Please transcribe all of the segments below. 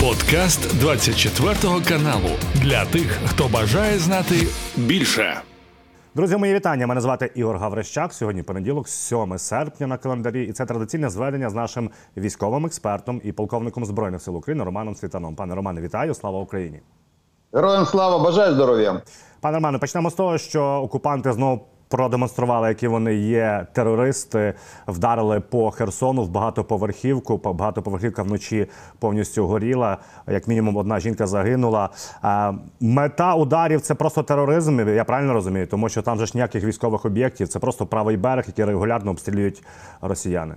Подкаст 24 каналу для тих, хто бажає знати більше. Друзі, мої вітання. Мене звати Ігор Гаврищак. Сьогодні понеділок, 7 серпня на календарі, і це традиційне зведення з нашим військовим експертом і полковником збройних сил України Романом Світаном. Пане Романе, вітаю! Слава Україні! Героям слава бажаю здоров'я. Пане Романе, почнемо з того, що окупанти знову продемонстрували, які вони є терористи, вдарили по Херсону в багатоповерхівку. Багатоповерхівка вночі повністю горіла. Як мінімум, одна жінка загинула. Мета ударів це просто тероризм. Я правильно розумію, тому що там же ж ніяких військових об'єктів. Це просто правий берег, який регулярно обстрілюють росіяни.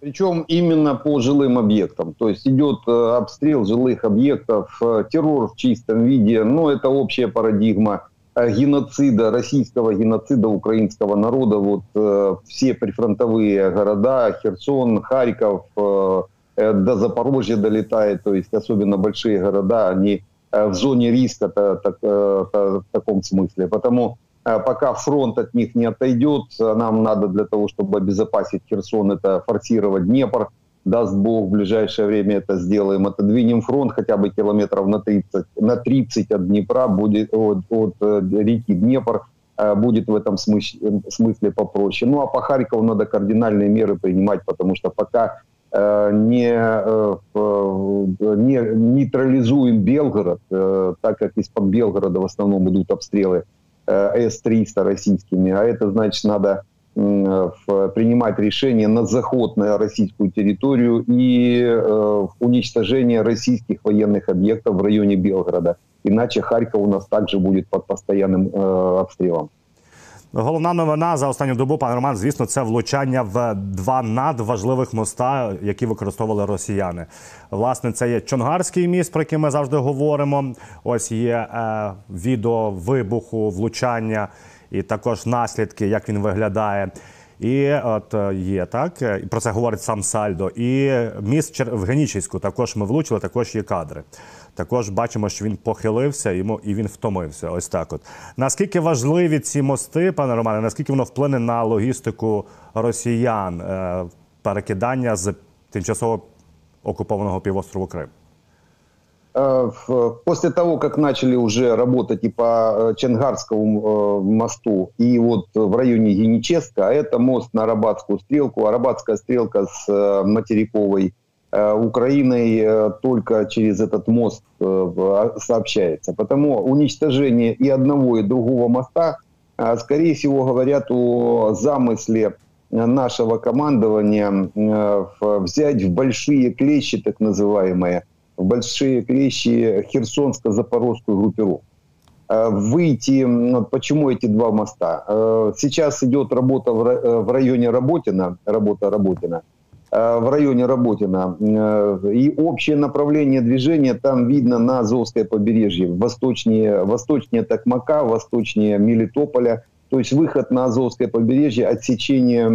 Причем именно по жилым объектам. То есть идет э, обстрел жилых объектов, э, террор в чистом виде. Ну, это общая парадигма. Э, геноцида, российского геноцида украинского народа. Вот э, все прифронтовые города, Херсон, Харьков, э, до Запорожья долетает, то есть особенно большие города, они в зоне риска э, в таком смысле. Потому пока фронт от них не отойдет, нам надо для того, чтобы обезопасить Херсон, это форсировать Днепр, даст Бог, в ближайшее время это сделаем. Отодвинем фронт хотя бы километров на 30, на 30 от Днепра, будет, от, от э, реки Днепр, э, будет в этом смысле, смысле попроще. Ну а по Харькову надо кардинальные меры принимать, потому что пока э, не, не нейтрализуем Белгород, так как из-под Белгорода в основном идут обстрелы С-300 российскими, а это значит надо принимать решение на заход на российскую территорию и э, уничтожение российских военных объектов в районе Белгорода. Иначе Харьков у нас также будет под постоянным э, обстрелом. Головна новина за останню добу, пане Роман, звісно, це влучання в два надважливих моста, які використовували росіяни. Власне, це є Чонгарський міст, про який ми завжди говоримо. Ось є е, відео вибуху, влучання і також наслідки, як він виглядає. І от е, є так, і про це говорить сам Сальдо. І міст в Генічеську також ми влучили, також є кадри. Також бачимо, що він похилився йому і він втомився. Ось так. От наскільки важливі ці мости, пане Романе, наскільки воно вплине на логістику росіян, е, перекидання з тимчасово окупованого півострову Крим? Э, после того, как начали уже работать и по э, Ченгарскому э, мосту, и вот в районе Яническа, а это мост на Арабатскую стрелку, Арабатская стрелка с материковой Украиной только через этот мост сообщается. Потому уничтожение и одного, и другого моста, скорее всего, говорят о замысле нашего командования взять в большие клещи, так называемые, большие клещи Херсонско-Запорожскую группировку. Э, выйти, почему эти два моста? Э, сейчас идет работа э, в районе Работина, работа Работина, в районе Работина. И общее направление движения там видно на Азовское побережье, восточнее, восточнее Токмака, восточнее Мелитополя. То есть выход на Азовское побережье, отсечение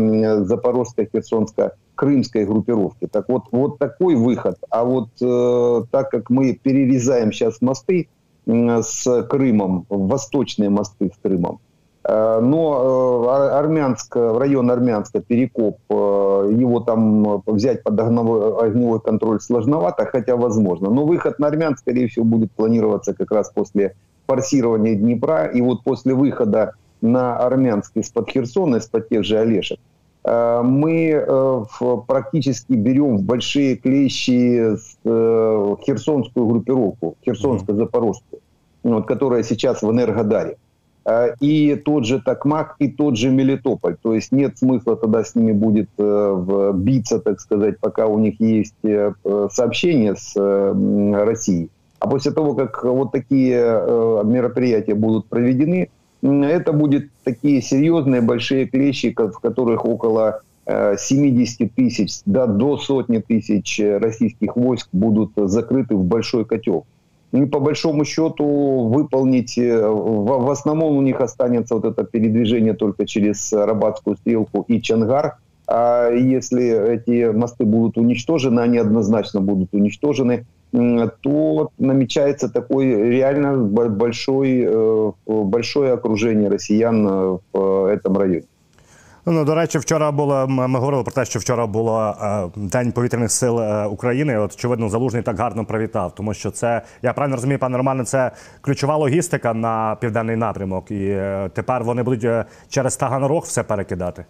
Запорожско-Херсонско крымской группировки. Так вот, вот такой выход. А вот э, так как мы перерезаем сейчас мосты э, с Крымом, восточные мосты с Крымом, э, но э, Армянск, район Армянска, Перекоп, э, его там взять под огневой, огневой контроль сложновато, хотя возможно. Но выход на Армянск, скорее всего, будет планироваться как раз после форсирования Днепра. И вот после выхода на Армянск из-под Херсона, из-под тех же Олешек, мы э, практически берем в большие клещи э, херсонскую группировку, херсонско-запорожскую, вот, которая сейчас в Энергодаре. И тот же Токмак, и тот же Мелитополь. То есть нет смысла тогда с ними будет биться, так сказать, пока у них есть сообщения с Россией. А после того, как вот такие мероприятия будут проведены, это будут такие серьезные большие клещи, в которых около 70 э, тысяч да, до сотни тысяч российских войск будут закрыты в большой котел. И по большому счету выполнить, э, в основном у них останется вот это передвижение только через Рабатскую стрелку и Чангар. А если эти мосты будут уничтожены, они однозначно будут уничтожены, то намечается такое реально большой, э, большое окружение россиян э, в этом районе. Ну до речі, вчора було. Ми говорили про те, що вчора було е, день повітряних сил е, України. От очевидно, залужний так гарно привітав, тому що це я правильно розумію, пане Романе, це ключова логістика на південний напрямок, і е, тепер вони будуть е, через Таганрог все перекидати.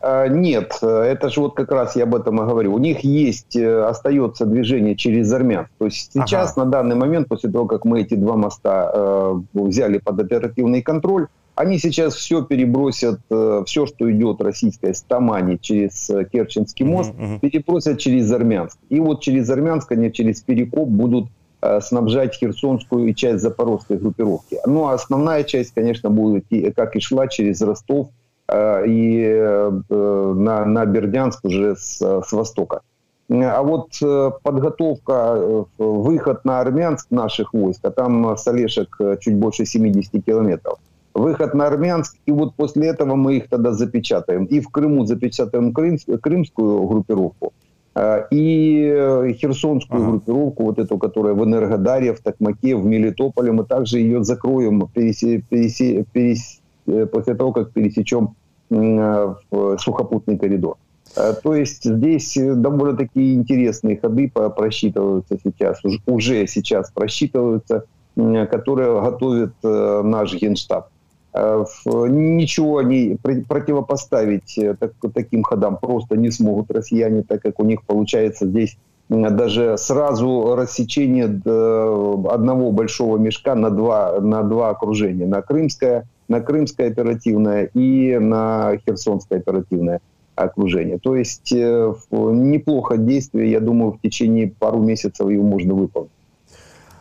Э, Нет, э, это же вот как раз я об этом и говорю. У них есть, э, остается движение через Армянск. То есть сейчас, на данный момент, после того, как мы эти два моста э, взяли под оперативный контроль, они сейчас все перебросят, э, все, что идет российское с Тамани через э, Керченский мост, мгм. перебросят через Армянск. И вот через Армянск они через Перекоп будут э, снабжать Херсонскую и часть Запорожской группировки. Ну, а основная часть, конечно, будет, как и шла, через Ростов, и э, на, на Бердянск уже с, с востока. А вот э, подготовка, э, выход на Армянск наших войск, а там с Олешек э, чуть больше 70 километров, выход на Армянск, и вот после этого мы их тогда запечатаем. И в Крыму запечатаем крымс- крымскую группировку, и херсонскую Ага. группировку, вот эту, которая в Энергодаре, в Токмаке, в Мелитополе, мы также ее закроем пересе- пересе- перес- э, после того, как пересечем э, сухопутный коридор. Э, То есть здесь э, довольно-таки интересные ходы просчитываются сейчас, уж- уже сейчас просчитываются, которые готовит э, наш генштаб. Э, Ничего они пр- противопоставить э, так- таким ходам просто не смогут россияне, так как у них получается здесь даже сразу рассечение одного большого мешка на два, на два окружения. На Крымское, на Крымское оперативное и на Херсонское оперативное окружение. То есть э, в- неплохо действие, я думаю, в течение пару месяцев его можно выполнить.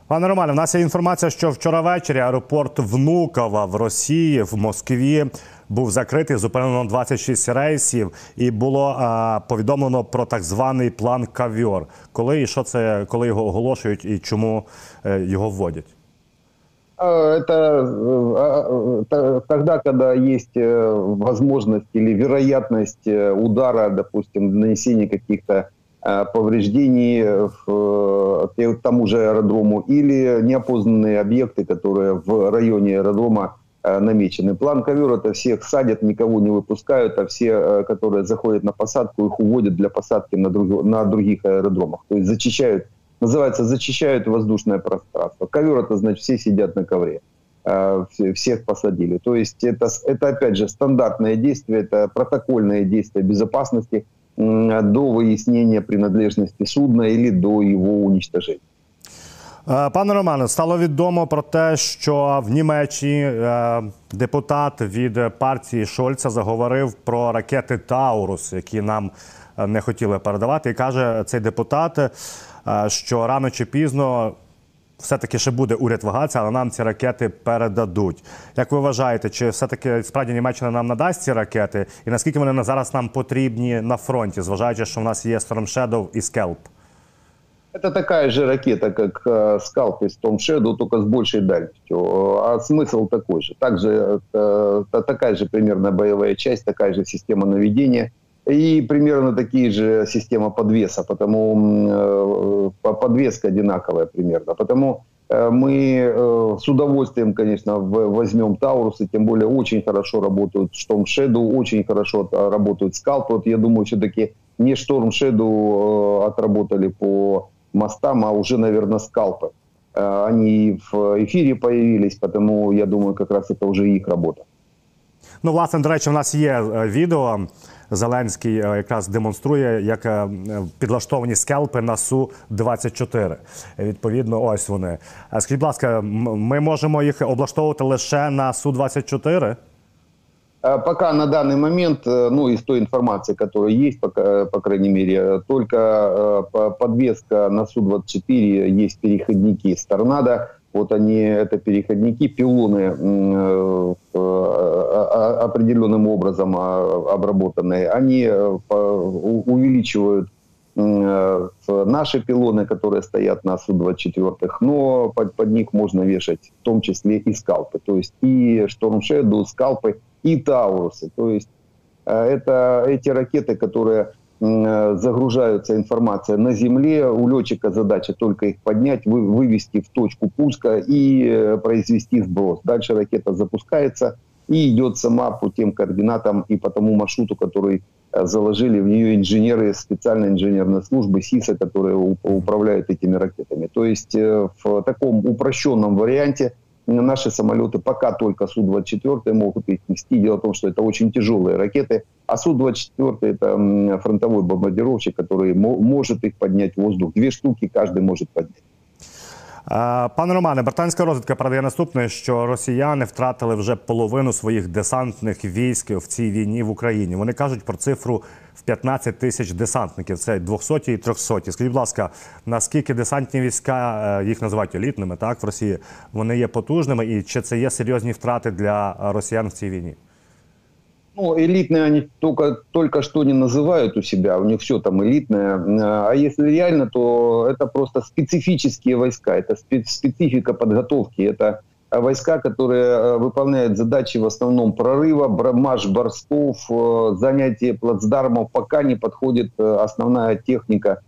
Пане Романе, в нас є інформація, що вчора ввечері аеропорт Внукова в Росії в Москві був закритий, зупинено 26 рейсів, і було а, повідомлено про так званий план Кавьор. Коли і що це, коли його оголошують і чому е, його вводять? А, Это э, а, т- тогда, когда есть э, возможность или вероятность э, удара, допустим, нанесения каких-то повреждений в, тому же аэродрому или неопознанные объекты, которые в районе аэродрома намечены. План ковер это всех садят, никого не выпускают, а все, которые заходят на посадку, их уводят для посадки на, друг- на других аэродромах. То есть зачищают называется «Зачищают воздушное пространство». Ковер – это значит, все сидят на ковре. Э, все- Всех посадили. То есть это, с- это, опять же, стандартное действие, это протокольное действие безопасности м, до выяснения принадлежности судна или до его уничтожения. Е, Пане Романе, стало відомо про те, що в Німеччині е, депутат від партії Шольца заговорив про ракети Таурус, які нам е, не хотіли передавати. І каже цей депутат, е, що рано чи пізно все-таки ще буде уряд вагатися, але нам ці ракети передадуть. Як ви вважаєте, чи все-таки справді Німеччина нам надасть ці ракети? І наскільки вони на- зараз нам потрібні на фронті, зважаючи, що в нас є Storm Shadow і Скелп? Это такая же ракета, как э, Скалп из Storm Shadow, только с большей дальностью. Э, А смысл такой же. Также э, та- такая же примерно боевая часть, такая же система наведения и примерно такие же система подвеса, потому м, э, по- подвеска одинаковая примерно. Потому э, мы э, с удовольствием, конечно, в- возьмем Таурусы, тем более очень хорошо работают Storm Shadow, очень хорошо э, работают Скалп. Вот я думаю, все-таки не Storm Shadow э, отработали по мостам, а уже, наверное, скалпы. Э, Они в эфире появились, потому я думаю, как раз это уже их работа. Ну, власне, до речі, в нас є е, відео. Зеленський е, якраз демонструє, як е, підлаштовані скелпи на Су-24. Відповідно, ось вони. А Скажіть, будь ласка, м- ми можемо їх облаштовувати лише на Су-24? Э, Пока на данный момент, э, ну, из той информации, которая есть, пока, э, по крайней мере, только э, по- подвеска на Су-24, есть переходники с торнадо. Вот они, это переходники, пилоны э, э, э, определенным образом обработанные. Они э, увеличивают э, наши пилоны, которые стоят на Су-24, но под, под них можно вешать в том числе и скалпы. То есть и Shadow, скалпы, и Таурусы. То есть это эти ракеты, которые загружаются информация на земле, у летчика задача только их поднять, вы- вывести в точку пуска и э, произвести сброс. Дальше ракета запускается, и идет сама по тем координатам и по тому маршруту, который э, заложили в нее инженеры специальной инженерной службы СИСа, которые управляют этими ракетами. То есть э, в таком упрощенном варианте наши самолеты пока только Су-24 могут их нести. Дело в том, что это очень тяжелые ракеты, а Су-24 это фронтовой бомбардировщик, который может их поднять в воздух. Две штуки каждый может поднять. Пане Романе, британська розвідка передає наступне, що росіяни втратили вже половину своїх десантних військ в цій війні в Україні. Вони кажуть про цифру в 15 тисяч десантників. Це 200 і 300. Скажіть, будь ласка, наскільки десантні війська е, їх називають елітними, так в Росії вони є потужними, і чи це є серйозні втрати для росіян в цій війні? Ну, элитные они только, только что не называют у себя, у них все там элитное. А если реально, то это просто специфические войска, это специфика подготовки, это войска, которые э, выполняют задачи в основном прорыва, марш борстов, э, занятие плацдармов, пока не подходит э, основная техника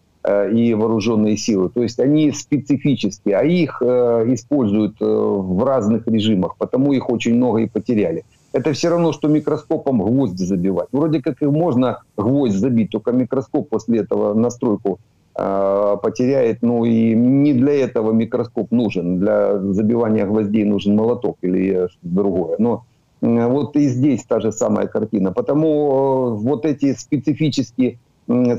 и вооруженные силы. То есть они специфические, а их используют в разных режимах, потому их очень много и потеряли это все равно, что микроскопом гвозди забивать. Вроде как и можно гвоздь забить, только микроскоп после этого настройку э, потеряет. Ну и не для этого микроскоп нужен. Для забивания гвоздей нужен молоток или что-то другое. Но э, вот и здесь та же самая картина. Потому э, вот эти специфические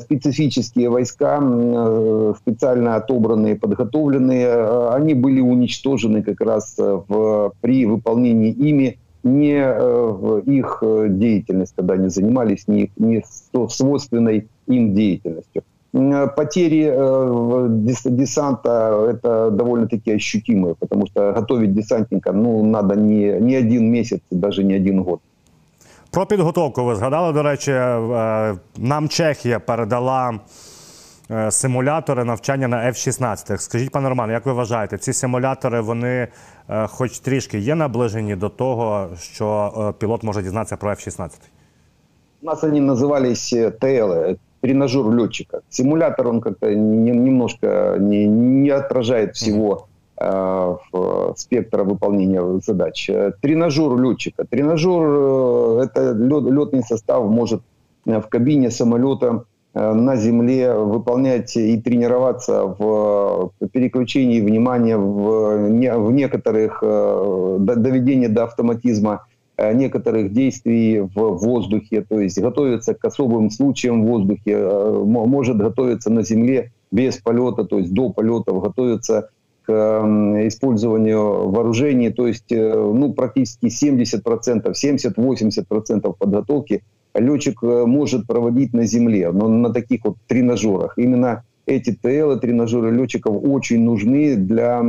специфические войска, э, специально отобранные, подготовленные, э, они были уничтожены как раз в, при выполнении ими не э, их э, деятельность, когда они занимались, не, не свойственной им деятельностью. Потери э, десанта – это довольно-таки ощутимые, потому что готовить десантника ну, надо не, не один месяц, даже не один год. Про підготовку ви згадали, до речі, нам Чехія передала Е, симулятори навчання на F-16. Скажіть, пане Роман, як ви вважаєте, ці симулятори вони е, хоч трішки є наближені до того, що е, пілот може дізнатися про F-16? У нас они назывались ТЛ, тренажер летчика. Симулятор, он как-то немножко не, не отражает всего э, спектра выполнения задач. Тренажер летчика. Тренажер, э, это летный состав может в кабине самолета Э, на земле, выполнять и тренироваться в переключении внимания в, в некоторых э, доведении до автоматизма э, некоторых действий в воздухе, то есть готовиться к особым случаям в воздухе, может готовиться на земле без полета, то есть до полетов, готовиться к использованию вооружений, то есть ну, практически 70%, 70-80% подготовки – летчик э, может проводить на земле, но на таких вот тренажерах. Именно эти ТЛ, тренажеры летчиков очень нужны для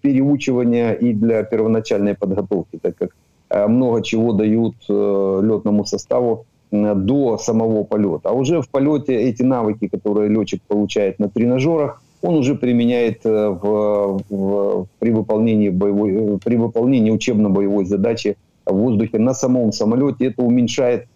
переучивания и для первоначальной подготовки, так как э, много чего дают э, летному составу до самого полета. А уже в полете эти навыки, которые летчик получает на тренажерах, он уже применяет в, в, при, выполнении боевой, при выполнении учебно-боевой задачи в воздухе на самом самолете. Это уменьшает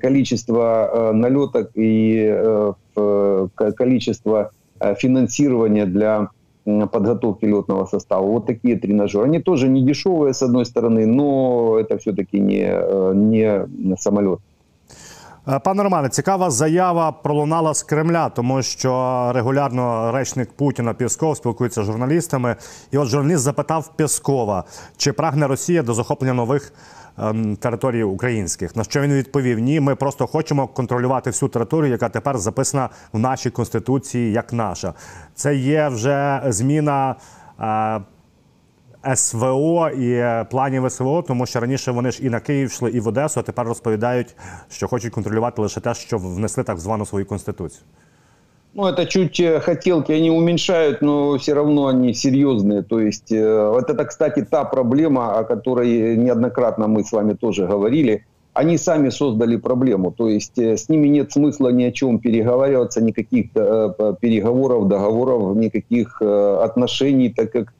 количество э, налеток и э, количество э, финансирования для подготовки летного состава. Вот такие тренажеры. Они тоже не дешевые, с одной стороны, но это все-таки не, не самолет. Пане Романе, цікава заява пролунала з Кремля, тому що регулярно речник Путіна Пісков спілкується з журналістами. І от журналіст запитав Піскова, чи прагне Росія до захоплення нових Ем, території українських. На що він відповів: Ні, ми просто хочемо контролювати всю територію, яка тепер записана в нашій конституції як наша. Це є вже зміна. Е, СВО і планів СВО, тому що раніше вони ж і на Київ йшли, і в Одесу, а тепер розповідають, що хочуть контролювати лише те, що внесли так звану свою конституцію. Ну, это чуть э, хотелки, они уменьшают, но все равно они серьезные. То есть, э, вот это, кстати, та проблема, о которой неоднократно мы с вами тоже говорили. Они сами создали проблему. То есть, э, с ними нет смысла ни о чем переговариваться, никаких переговоров, договоров, никаких отношений, так как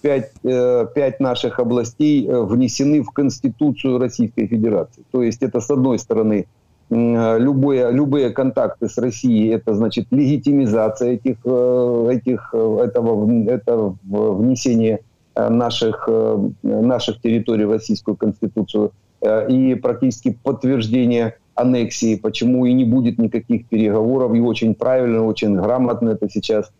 пять, пять наших областей внесены в Конституцию Российской Федерации. То есть, это, с одной стороны, любые, любые контакты с Россией, это значит легитимизация этих, э, этих, э, этого, это внесение э, наших, наших территорий в Российскую Конституцию. и практически подтверждение аннексии, почему и не будет никаких переговоров, и очень правильно, очень грамотно это сейчас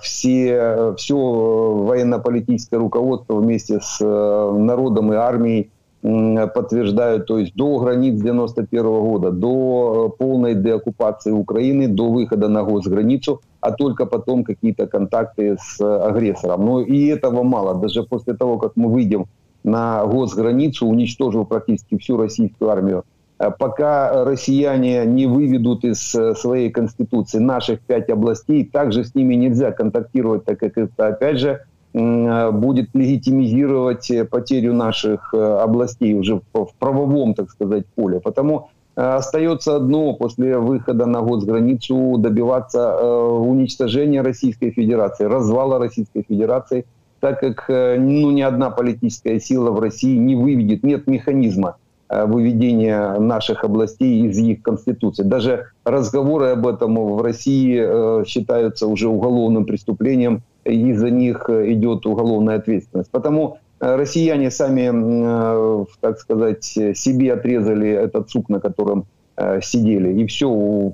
все, все военно-политическое руководство вместе с народом и армией подтверждают, то есть до границ 91 года, до полной деоккупации Украины, до выхода на госграницу, а только потом какие-то контакты с агрессором. Но и этого мало. Даже после того, как мы выйдем на госграницу, уничтожив практически всю российскую армию, э, пока россияне не выведут из э, своей конституции наших пять областей, также с ними нельзя контактировать, так как это, опять же, Э, будет легитимизировать э, потерю наших э, областей уже в правовом, так сказать, поле. Потому остается одно после выхода на госграницу добиваться уничтожения Российской Федерации, развала Российской Федерации, так как ну, ни одна политическая сила в России не выведет, нет механизма выведения наших областей из их конституции. Даже разговоры об этом в России считаются уже уголовным преступлением и за них э, идет уголовная ответственность. Потому э, россияне сами, э, так сказать, себе отрезали этот сук, на котором сидели, и все,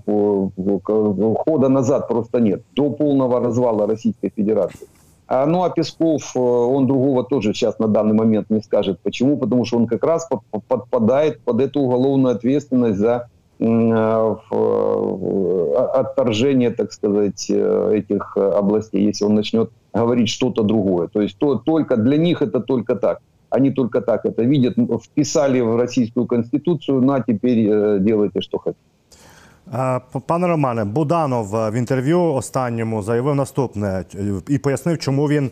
хода назад просто нет, до полного развала Российской Федерации. А, ну а Песков, он другого тоже сейчас на данный момент не скажет. Почему? Потому что он как раз подпадает под эту уголовную ответственность за Э, отторжение, так сказать, э, этих областей, если он начнет говорить что-то другое. То есть то, только для них это только так. Они только так это видят, вписали в Российскую Конституцию, на теперь э, делайте, что хотите. Пане Романе, Буданов в інтерв'ю останньому заявив наступне і пояснив, чому він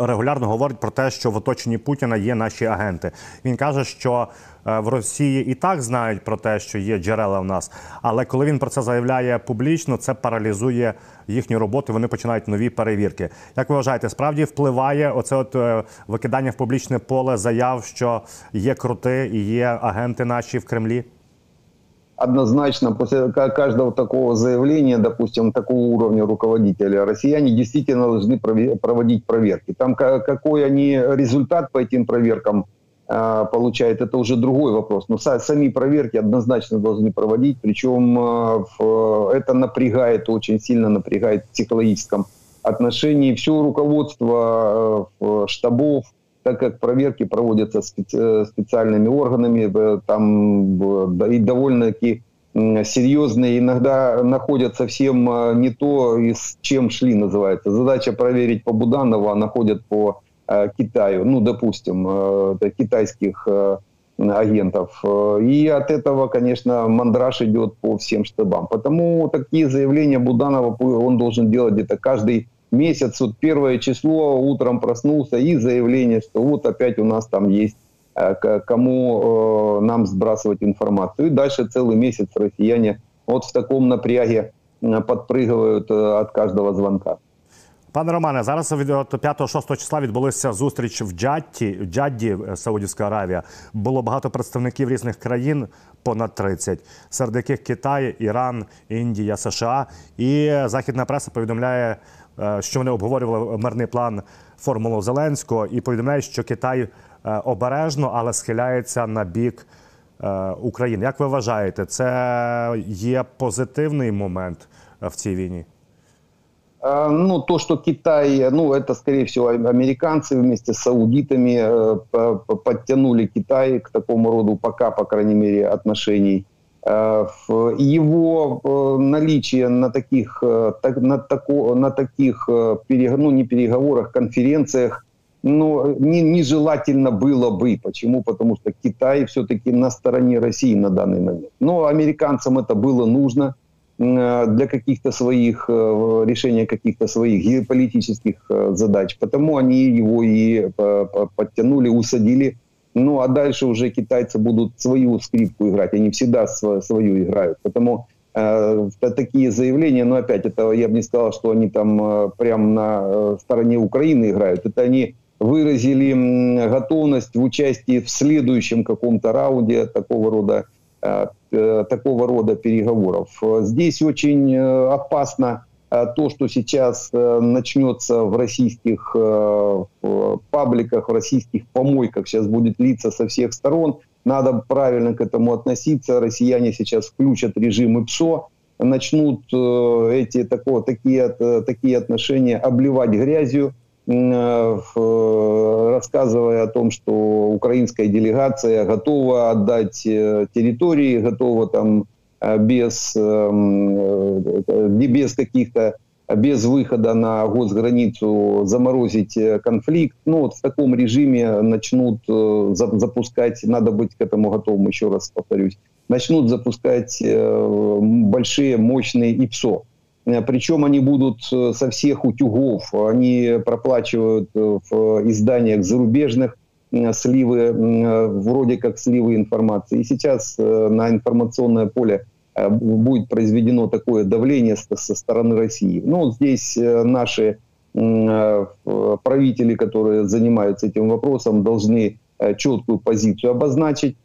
регулярно говорить про те, що в оточенні Путіна є наші агенти. Він каже, що е, в Росії і так знають про те, що є джерела в нас, але коли він про це заявляє публічно, це паралізує їхню роботу. Вони починають нові перевірки. Як ви вважаєте, справді впливає оце от е, викидання в публічне поле заяв, що є крути і є агенти наші в Кремлі? Однозначно после каждого такого заявления, допустим, такого уровня руководителя, россияне действительно должны проводить проверки. Там какой они результат по этим проверкам э, получают, это уже другой вопрос. Но сами проверки однозначно должны проводить, причем э, это напрягает, очень сильно напрягает в психологическом отношении все руководство э, штабов, так как проверки проводятся специ- специальными органами, там и довольно-таки серьезные, иногда находят совсем а, не то, и с чем шли, называется. Задача проверить по Буданову, а находят по э, Китаю, ну, допустим, э, китайских э, агентов. И от этого, конечно, мандраж идет по всем штабам. Потому такие заявления Буданова он должен делать где-то каждый месяц, вот первое число, утром проснулся и заявление, что вот опять у нас там есть э, кому э, нам сбрасывать информацию. И дальше целый месяц россияне вот в таком напряге подпрыгивают э, от каждого звонка. Пане Романе, зараз від 5-6 числа відбулася зустріч в Джадді, в Джадді, Саудівська Аравія. Було багато представників різних країн, понад 30, серед яких Китай, Іран, Індія, США. І західна преса повідомляє Е, що вони обговорювали мирний план формулу Зеленського і повідомляють, що Китай е, обережно, але схиляється на бік е, України. Як ви вважаєте, це є позитивний момент в цій війні? Ну, то, что Китай, ну, это, скорее всего, американцы вместе с саудитами подтянули Китай к такому роду пока, по крайней мере, отношений Э, Его э, наличие на таких, э, на, тако, на таких ну, не переговорах, конференциях, ну, не, нежелательно было бы. Почему? Потому что Китай все-таки на стороне России на данный момент. Но американцам это было нужно для каких-то своих, решения каких-то своих геополитических задач. Потому они его и подтянули, усадили ну, а дальше уже китайцы будут свою скрипку играть. Они всегда свою играют. Потому э, такие заявления, но опять, это я бы не сказал, что они там э, прямо на э, стороне Украины играют. Это они выразили готовность в участии в следующем каком-то раунде такого рода, э, э, такого рода переговоров. Здесь очень э, опасно то, что сейчас начнется в российских пабликах, в российских помойках, сейчас будет литься со всех сторон, надо правильно к этому относиться. Россияне сейчас включат режим ИПСО, начнут эти, такого, такие, такие отношения обливать грязью, рассказывая о том, что украинская делегация готова отдать территории, готова там без, без каких-то без выхода на госграницу заморозить конфликт. Ну, вот в таком режиме начнут запускать, надо быть к этому готовым, еще раз повторюсь, начнут запускать большие, мощные ИПСО. Причем они будут со всех утюгов, они проплачивают в изданиях зарубежных сливы, вроде как сливы информации. И сейчас на информационное поле Э, будет произведено такое давление со стороны России. Ну, здесь э, наши э, правители, которые занимаются этим вопросом, должны четкую позицию обозначить,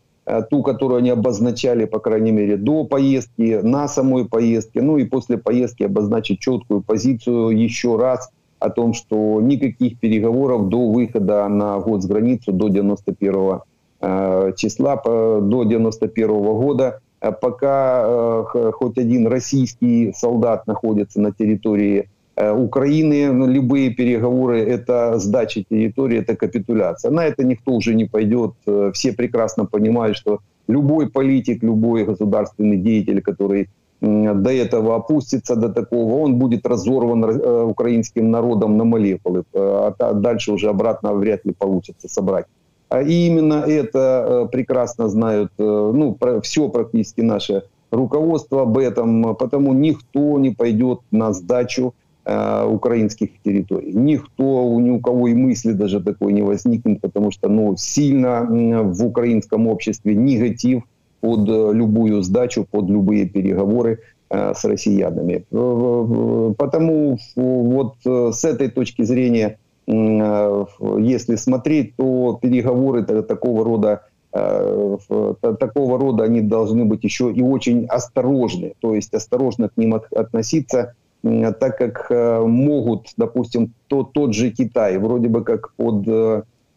ту, которую они обозначали, по крайней мере, до поездки, на самой поездке, ну и после поездки обозначить четкую позицию еще раз о том, что никаких переговоров до выхода на госграницу до 91 числа, до 91 года Э, пока э, хоть один российский солдат находится на территории э, Украины, ну, любые переговоры – это сдача территории, это капитуляция. На это никто уже не пойдет. Все прекрасно понимают, что любой политик, любой государственный деятель, который до этого опустится до такого, он будет разорван украинским народом на молекулы. А дальше уже обратно вряд ли получится собрать. А и именно это э, прекрасно знают э, ну, все практически наше руководство об этом, потому никто не пойдет на сдачу э, украинских территорий. Никто, ни у кого и мысли даже такой не возникнет, потому что ну, сильно в украинском обществе негатив под любую сдачу, под любые переговоры с россиянами. Потому вот с этой точки зрения если смотреть, то переговоры такого рода э, такого рода они должны быть еще и очень осторожны, то есть осторожно к ним относиться, так как э, могут, допустим, то, тот же Китай, вроде бы как под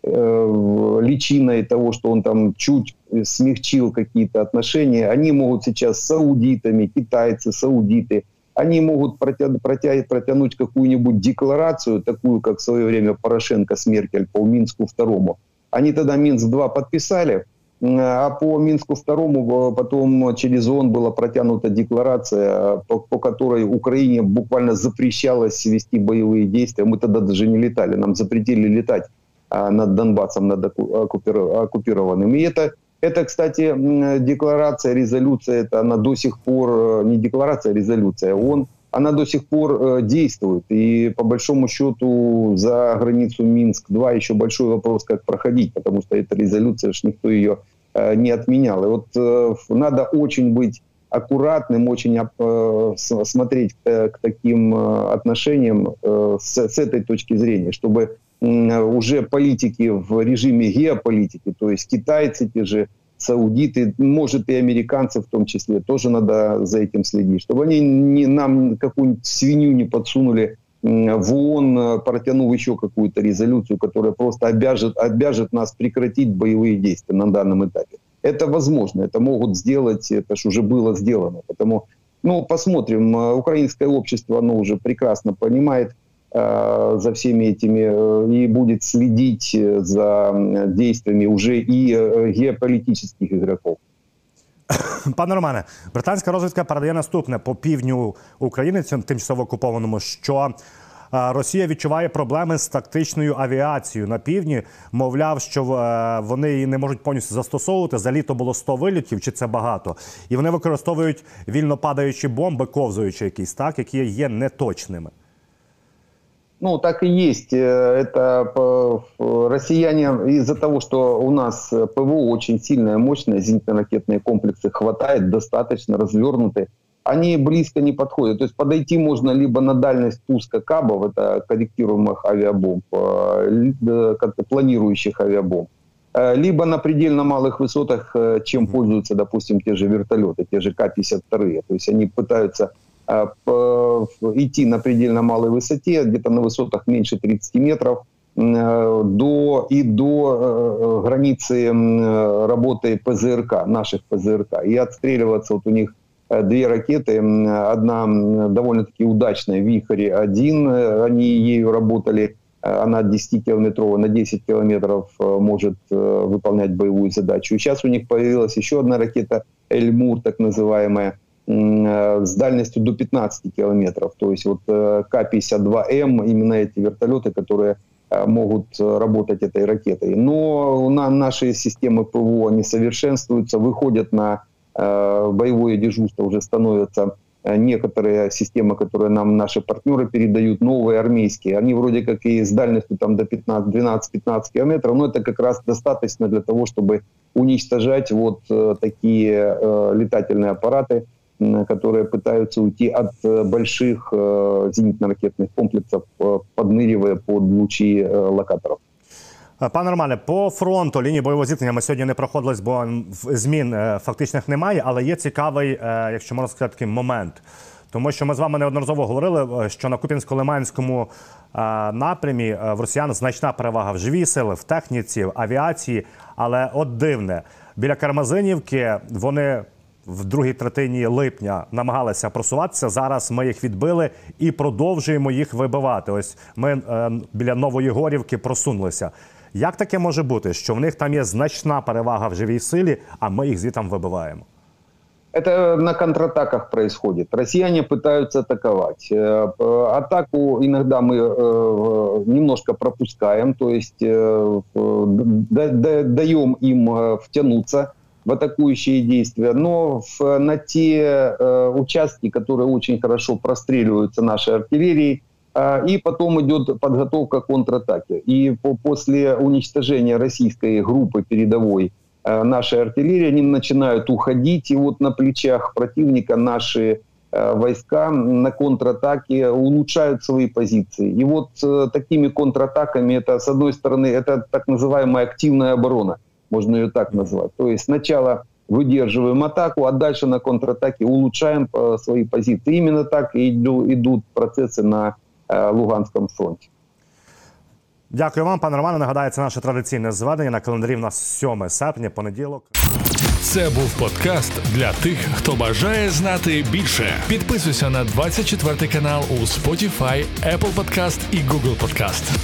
личиной того, что он там чуть смягчил какие-то отношения, они могут сейчас с саудитами, китайцы, саудиты – они могут протя- протя- протянуть какую-нибудь декларацию, такую, как в свое время Порошенко с Меркель по Минску второму. Они тогда Минск-2 подписали, а по Минску второму потом через ООН была протянута декларация, по, по которой Украине буквально запрещалось вести боевые действия. Мы тогда даже не летали, нам запретили летать а, над Донбассом, над оккупированным. И это это, кстати, декларация, резолюция, это она до сих пор, э, не декларация, а резолюция, он, она до сих пор э, действует. И по большому счету за границу Минск-2 еще большой вопрос, как проходить, потому что эта резолюция, ж никто ее э, не отменял. И вот надо очень быть аккуратным, очень смотреть к, таким отношениям с этой точки зрения, чтобы уже политики в режиме геополитики, то есть китайцы те же, саудиты, может и американцы в том числе, тоже надо за этим следить, чтобы они не, нам какую-нибудь свинью не подсунули в ООН, протянув еще какую-то резолюцию, которая просто обяжет, обяжет нас прекратить боевые действия на данном этапе. Это возможно, это могут сделать, это же уже было сделано. Поэтому, ну, посмотрим. Украинское общество, оно уже прекрасно понимает, Э, за всеми этими э, и будет следить э, за действиями уже і геополітичних ігроків. Пане Романе, британська розвідка передає наступне по півдню України, тимчасово окупованому, що Росія відчуває проблеми з тактичною авіацією на півдні. Мовляв, що вони її не можуть повністю застосовувати. За літо було 100 вилітів, чи це багато, і вони використовують вільно падаючі бомби, ковзуючи якісь так, які є неточними. Ну, так и есть. Э, это россияне из-за того, что у нас ПВО очень сильное, мощное, зенитно-ракетные комплексы хватает, достаточно развернуты, они близко не подходят. То есть подойти можно либо на дальность пуска кабов, это корректируемых авиабомб, э, как-то планирующих авиабомб, э, либо на предельно малых высотах, чем пользуются, допустим, те же вертолеты, те же К-52. То есть они пытаются идти на предельно малой высоте, где-то на высотах меньше 30 метров, до, и до границы работы ПЗРК, наших ПЗРК, и отстреливаться. Вот у них две ракеты, одна довольно-таки удачная, «Вихрь-1», они ею работали, она 10-километровая, на 10 километров может выполнять боевую задачу. Сейчас у них появилась еще одна ракета «Эльмур», так называемая, с дальностью до 15 километров. То есть вот К-52М, именно эти вертолеты, которые могут работать этой ракетой. Но на наши системы ПВО не совершенствуются, выходят на боевое дежурство, уже становятся некоторые системы, которые нам наши партнеры передают, новые армейские, они вроде как и с дальностью там до 12-15 километров, но это как раз достаточно для того, чтобы уничтожать вот такие летательные аппараты, которые пытаются уйти от э, больших э, зенитно-ракетных комплексов, э, подныривая под лучі локаторів. Пане Романе, по фронту лінії бойового зіткнення ми сьогодні не проходились, бо змін фактичних немає. Але є цікавий, якщо можна сказати, такий момент. Тому що ми з вами неодноразово говорили, що на Купінсько-Лиманському напрямі в росіян значна перевага в живій сили, в техніці, в авіації. Але от дивне, біля Кармазинівки вони в другій третині липня намагалися просуватися. Зараз ми їх відбили і продовжуємо їх вибивати. Ось ми е, біля Нової Горівки просунулися. Як таке може бути, що в них там є значна перевага в живій силі, а ми їх звідти вибиваємо? Это на контратаках происходит. Россияне пытаются атаковать. Э, атаку иногда мы э, немножко пропускаем, то есть э, даем им втянуться в атакующие действия, но в, на те э, участки, которые очень хорошо простреливаются нашей артиллерией, э, и потом идет подготовка к контратаке. И по, после уничтожения российской группы передовой э, нашей артиллерии, они начинают уходить, и вот на плечах противника наши э, войска на контратаке улучшают свои позиции. И вот э, такими контратаками, это, с одной стороны, это так называемая активная оборона – можно ее так назвать. То есть сначала выдерживаем атаку, а дальше на контратаке улучшаем э, свои позиции. Именно так и идут процессы на э, Луганском фронте. Дякую вам, пане Романе. Нагадаю, це наше традиційне зведення на календарі. У нас 7 серпня, понеділок. Це був подкаст для тих, хто бажає знати більше. Підписуйся на 24 канал у Spotify, Apple Podcast і Google Podcast.